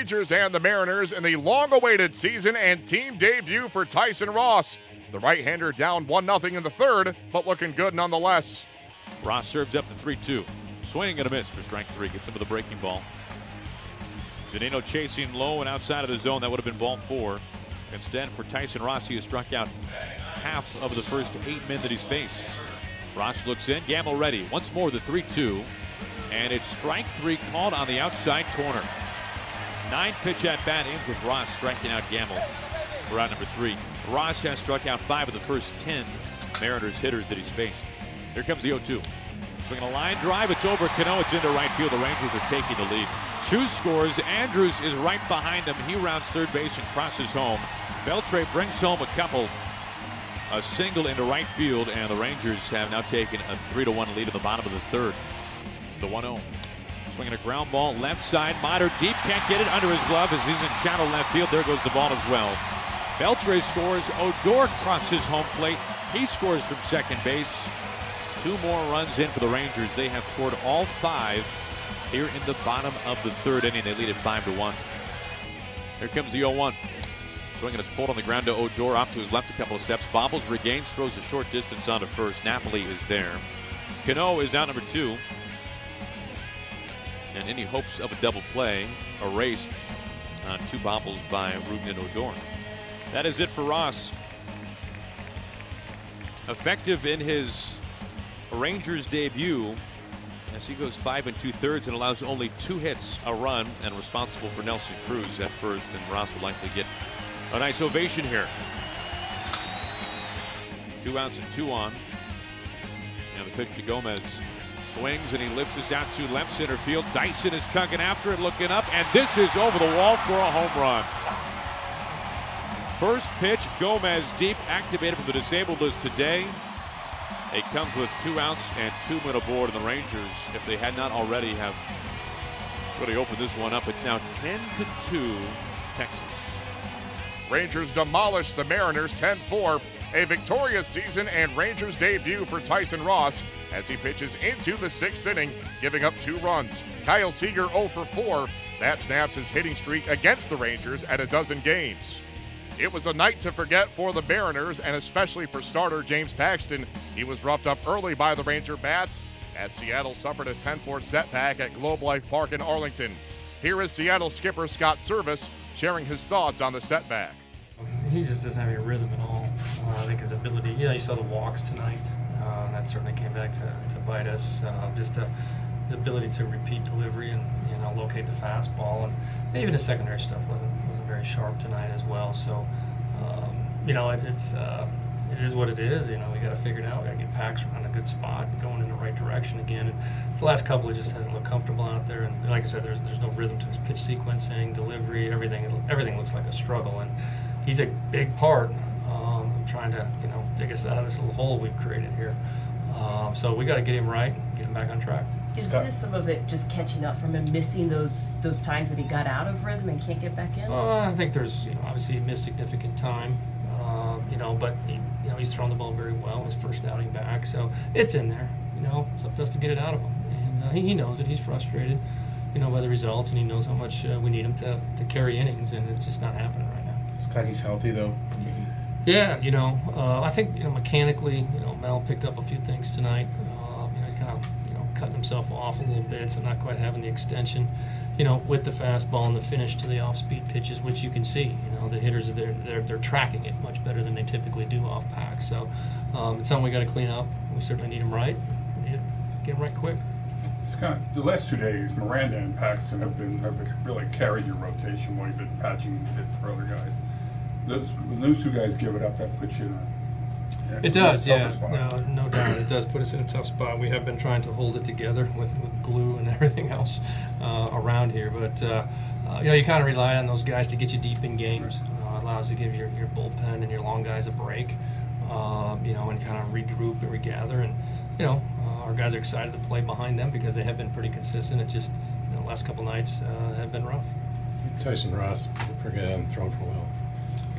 Rangers and the Mariners in the long awaited season and team debut for Tyson Ross. The right hander down 1 0 in the third, but looking good nonetheless. Ross serves up the 3 2. Swing and a miss for strike three. Gets him with the breaking ball. Zunino chasing low and outside of the zone. That would have been ball four. Instead, for Tyson Ross, he has struck out half of the first eight men that he's faced. Ross looks in. Gamel ready. Once more, the 3 2. And it's strike three called on the outside corner. Nine pitch at bat ends with Ross striking out Gamel for out number three. Ross has struck out five of the first 10 Mariners hitters that he's faced. Here comes the 0 2. Swinging a line drive. It's over Cano. It's into right field. The Rangers are taking the lead. Choo scores. Andrus is right behind him. He rounds third base and crosses home. Beltre brings home a couple. A single into right field, and the Rangers have now taken a 3 1 lead at the bottom of the third. The 1 0. Swinging a ground ball left side. Motter deep, can't get it under his glove as he's in shallow left field. There goes the ball as well. Beltre scores. Odor crosses home plate. He scores from second base. Two more runs in for the Rangers. They have scored all five here in the bottom of the third inning. They lead it 5 to 1. Here comes the 0 1. Swinging, it's pulled on the ground to Odor, off to his left a couple of steps. Bobbles regains, throws a short distance onto first. Napoli is there. Cano is out number two. And any hopes of a double play erased on two bobbles by Rougned Odor. That is it for Ross. Effective in his Rangers debut as he goes five and two thirds and allows only two hits, a run, and responsible for Nelson Cruz at first. And Ross will likely get a nice ovation here. Two outs and two on. And the pitch to Gomez. Swings and he lifts this out to left center field. Dyson is chugging after it, looking up, and this is over the wall for a home run. First pitch, Gomez deep, activated from the disabled list today. It comes with two outs and two men aboard, and the Rangers, if they had not already, have really opened this one up. It's now 10 to 2, Texas. Rangers demolish the Mariners 10 4. A victorious season and Rangers debut for Tyson Ross as he pitches into the sixth inning, giving up two runs. Kyle Seager 0 for 4. That snaps his hitting streak against the Rangers at a dozen games. It was a night to forget for the Mariners and especially for starter James Paxton. He was roughed up early by the Ranger bats as Seattle suffered a 10 4 setback at Globe Life Park in Arlington. Here is Seattle skipper Scott Servais sharing his thoughts on the setback. He just doesn't have any rhythm at all. Uh, I think his ability, yeah, you saw the walks tonight, uh, that certainly came back to, to bite us. Uh, just the, the ability to repeat delivery and you know locate the fastball, and even the secondary stuff wasn't wasn't very sharp tonight as well. So, um, you know, it, it's uh, it is what it is. You know, we got to figure it out. We got to get Pax on a good spot, going in the right direction again. And the last couple, it just hasn't looked comfortable out there. And like I said, there's there's no rhythm to his pitch sequencing, delivery, everything. Everything looks like a struggle, and he's a big part um, trying to you know dig us out of this little hole we've created here. Um, so we got to get him right, get him back on track. Is this some of it just catching up from him missing those those times that he got out of rhythm and can't get back in? Uh, I think there's you know obviously he missed significant time, uh, you know, but he, you know he's thrown the ball very well his first outing back, so it's in there. You know, it's up to us to get it out of him, and uh, he, he knows it. He's frustrated, you know, by the results, and he knows how much uh, we need him to, to carry innings, and it's just not happening right now. Scott, he's healthy though. Yeah, you know, uh, I think you know mechanically, you know, Mel picked up a few things tonight. Uh, you know, he's kind of you know cutting himself off a little bit, so not quite having the extension. You know, with the fastball and the finish to the off-speed pitches, which you can see. You know, the hitters they're they're, they're tracking it much better than they typically do off Pax. So um, it's something we got to clean up. We certainly need him right. Get him right quick. Scott, the last two days, Miranda and Paxton have been have really carried your rotation while you've been patching it for other guys. Those, when those two guys give it up, that puts you in a It does, yeah. Spot. No, no doubt. It does put us in a tough spot. We have been trying to hold it together with, with glue and everything else uh, around here. But, uh, uh, you know, you kind of rely on those guys to get you deep in games. Uh, it allows you to give your, your bullpen and your long guys a break, um, you know, and kind of regroup and regather. And, you know, uh, our guys are excited to play behind them because they have been pretty consistent. It just, you know, the last couple nights uh, have been rough. Tyson Ross, forget him, thrown for a while.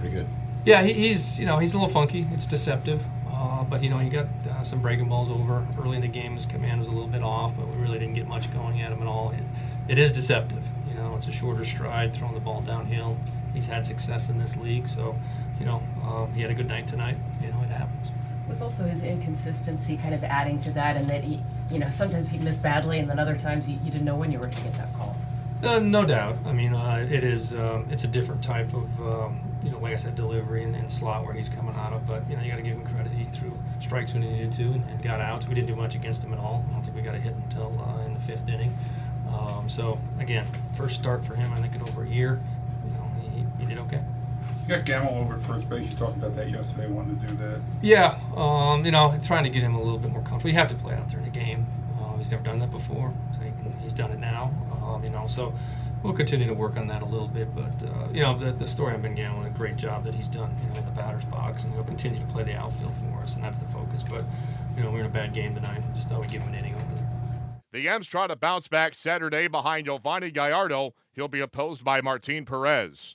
Pretty good. Yeah, he, he's you know he's a little funky. It's deceptive, uh, but you know he got uh, some breaking balls over early in the game. His command was a little bit off, but we really didn't get much going at him at all. It, it is deceptive. You know, it's a shorter stride, throwing the ball downhill. He's had success in this league, so you know um, he had a good night tonight. You know, it happens. was also his inconsistency kind of adding to that, and that he, you know, sometimes he'd miss badly, and then other times you, you didn't know when you were going to get that call. Uh, no doubt. I mean, uh, it is. Um, it's a different type of, um, you know, like I said, delivery and, and slot where he's coming out of. But you know, you got to give him credit. He threw strikes when he needed to and, and got outs. We didn't do much against him at all. I don't think we got a hit until uh, in the fifth inning. Um, so again, first start for him. I think in over a year. You know, he, he did okay. You got Gamel over at first base. You talked about that yesterday, wanting to do that. Yeah, um, you know, trying to get him a little bit more comfortable. You have to play out there in the game. Uh, he's never done that before, so he can, he's done it now. Um, you know, so we'll continue to work on that a little bit. But uh, you know, the, the story I've been getting, a great job that he's done, you know, with the batter's box, and he'll continue to play the outfield for us, and that's the focus. But you know, we're in a bad game tonight. Just thought we'd give him an inning over there. The M's try to bounce back Saturday behind Yovani Gallardo. He'll be opposed by Martin Perez.